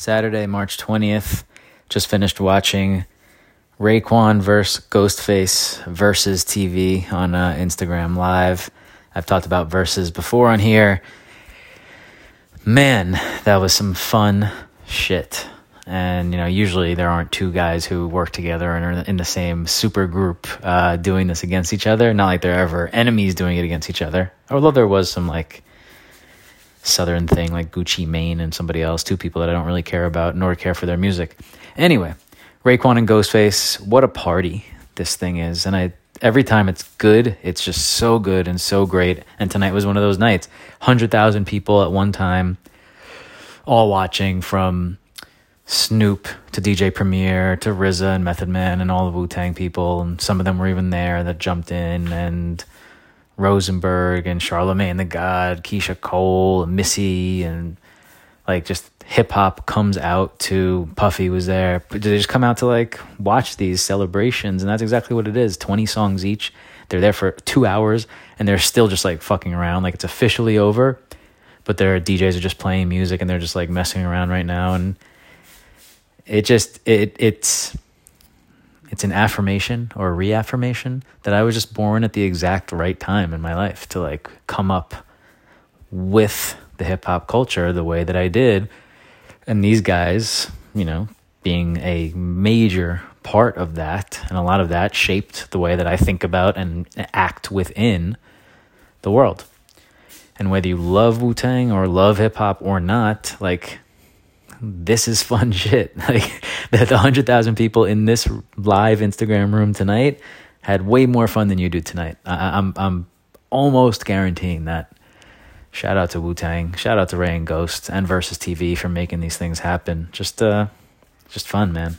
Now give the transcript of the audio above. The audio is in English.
Saturday, March 20th. Just finished watching Raekwon versus Ghostface Verzuz TV on uh, Instagram Live. I've talked about Verzuz before on here. Man, that was some fun shit. And, you know, usually there aren't two guys who work together and are in the same super group uh, doing this against each other. Not like they're ever enemies doing it against each other. Although there was some, like, southern thing like Gucci Mane and somebody else, two people that I don't really care about nor care for their music. Anyway, Raekwon and Ghostface, what a party this thing is. And I every time it's good, it's just so good and so great. And tonight was one of those nights. 100,000 people at one time all watching from Snoop to DJ Premier to RZA and Method Man and all the Wu Tang people. And some of them were even there that jumped in and Rosenberg and Charlemagne the God, Keyshia Cole, and Missy, and like just hip hop comes out to Puffy was there. But they just come out to like watch these celebrations, and that's exactly what it is. Twenty songs each. They're there for two hours, and they're still just like fucking around. Like it's officially over, but their DJs are just playing music, and they're just like messing around right now, and it just it it's it's an affirmation or a reaffirmation that I was just born at the exact right time in my life to like come up with the hip hop culture the way that I did. And these guys, you know, being a major part of that, and a lot of that shaped the way that I think about and act within the world. And whether you love Wu Tang or love hip hop or not, like this is fun shit. Like the, the 100,000 people in this live Instagram room tonight had way more fun than you do tonight. I, I'm, I'm almost guaranteeing that. Shout out to Wu Tang. Shout out to Ray and Ghost and Verzuz TV for making these things happen. Just, uh, just fun, man.